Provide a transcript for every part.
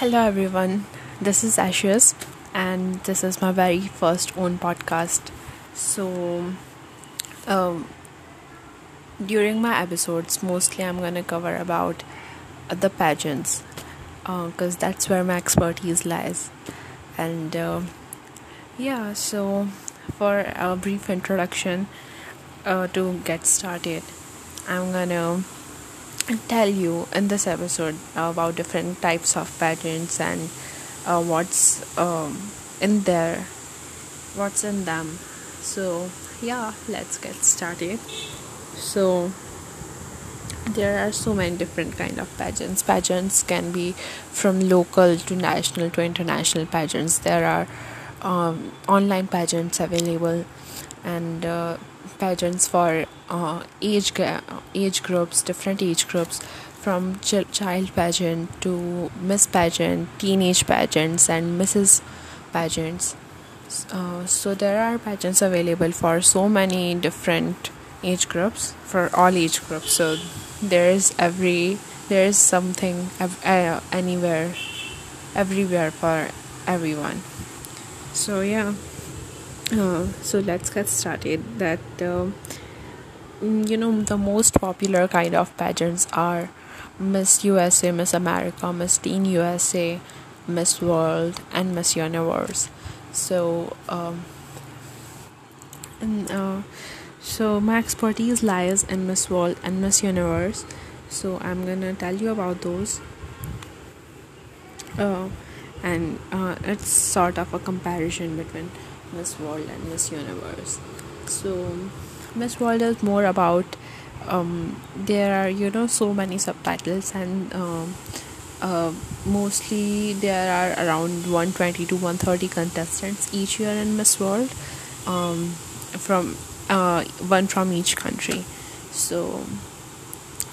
Hello, everyone. This is Ashes, and this is my very first own podcast. So, um, during my episodes, mostly I'm gonna cover about the pageants, because uh, that's where my expertise lies. And uh, yeah, so for a brief introduction uh, to get started, I'm gonna tell you in this episode about different types of pageants and uh, what's um, in there, what's in them. So, yeah, let's get started. So, there are so many different kind of pageants pageants can be from local to national to international pageants there are um, online pageants available and uh, pageants for uh, age age groups, different age groups, from ch- child pageant to Miss pageant, teenage pageants, and Mrs. pageants. Uh, so there are pageants available for so many different age groups for all age groups. So there is every there is something ev- uh, anywhere, everywhere for everyone. So yeah. Uh, so let's get started. That uh, mm, you know the most popular kind of pageants are Miss USA, Miss America, Miss Teen USA, Miss World, and Miss Universe. So um, and, uh, so my expertise lies in Miss World and Miss Universe. So I'm gonna tell you about those. Uh, and uh, it's sort of a comparison between Miss World and Miss Universe. So, Miss World is more about um, there are you know so many subtitles and um, uh, mostly there are around 120 to 130 contestants each year in Miss World um, from uh, one from each country. So,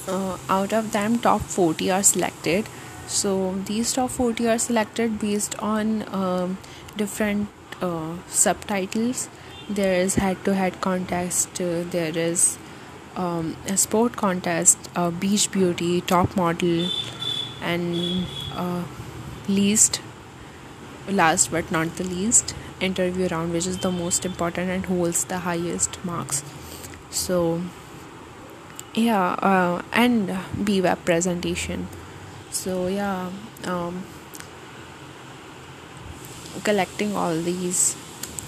uh, out of them, top 40 are selected. So, these top 40 are selected based on um, different uh, subtitles. There is head to head contest uh, there is um, a sport contest a beach beauty top model and uh, least last but not the least interview round which is the most important and holds the highest marks. So yeah uh, and BWAP presentation. So yeah um, collecting all these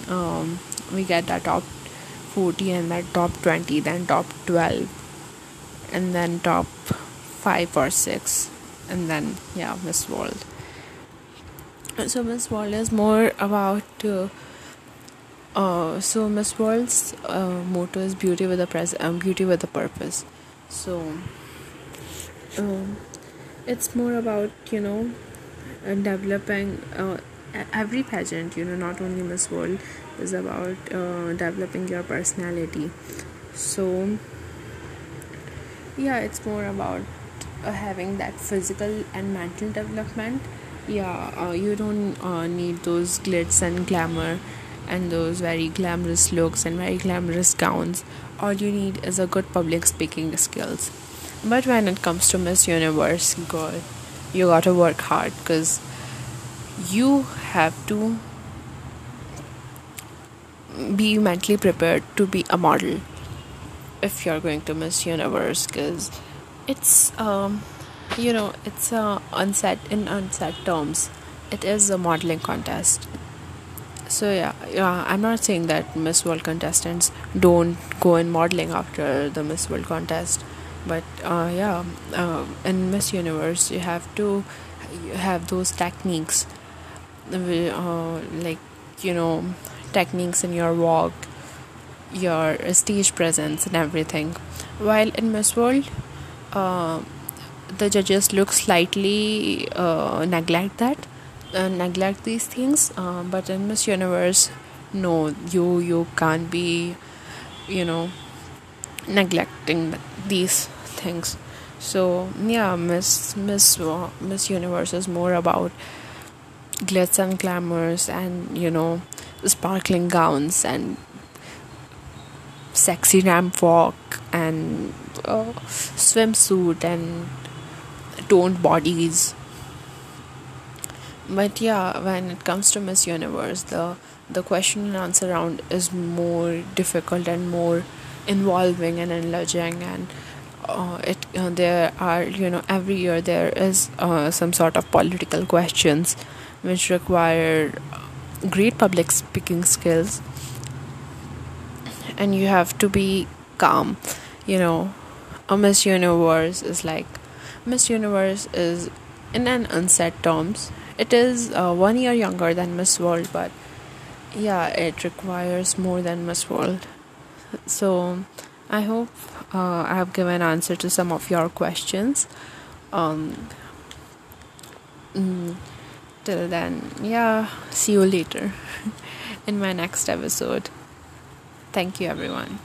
um, we get the top 40 and then top 20 then top 12 and then top 5 or 6 and then yeah miss world. So miss world is more about uh, uh, so miss world's uh, motto is beauty with a pres- um, beauty with a purpose. So um, it's more about you know uh, developing uh, every pageant you know not only miss world is about uh, developing your personality. So yeah it's more about uh, having that physical and mental development. Yeah uh, you don't uh, need those glitz and glamour and those very glamorous looks and very glamorous gowns. All you need is a good public speaking skills. But when it comes to miss universe girl you gotta work hard because you have to be mentally prepared to be a model if you're going to miss universe because it's um you know it's uh, unset in unset terms. It is a modeling contest. So yeah yeah i'm not saying that miss world contestants don't go in modeling after the miss world contest but uh, yeah uh, in miss universe you have to have those techniques uh, like you know techniques in your walk your stage presence and everything. While in miss world uh, the judges look slightly uh, neglect that uh, neglect these things uh, but in miss universe no you you can't be you know neglecting these things. So yeah miss miss uh, miss universe is more about glitz and glamours and you know sparkling gowns and sexy ramp walk and uh, swimsuit and toned bodies. But yeah when it comes to miss universe the the question and answer round is more difficult and more involving and enlarging and uh, it uh, there are you know every year there is uh, some sort of political questions which require great public speaking skills. And you have to be calm you know. A miss universe is like miss universe is in an unsaid terms. It is uh, one year younger than miss world but yeah it requires more than miss world. So i hope uh, i have given answer to some of your questions. Um mm, till then yeah see you later in my next episode. Thank you everyone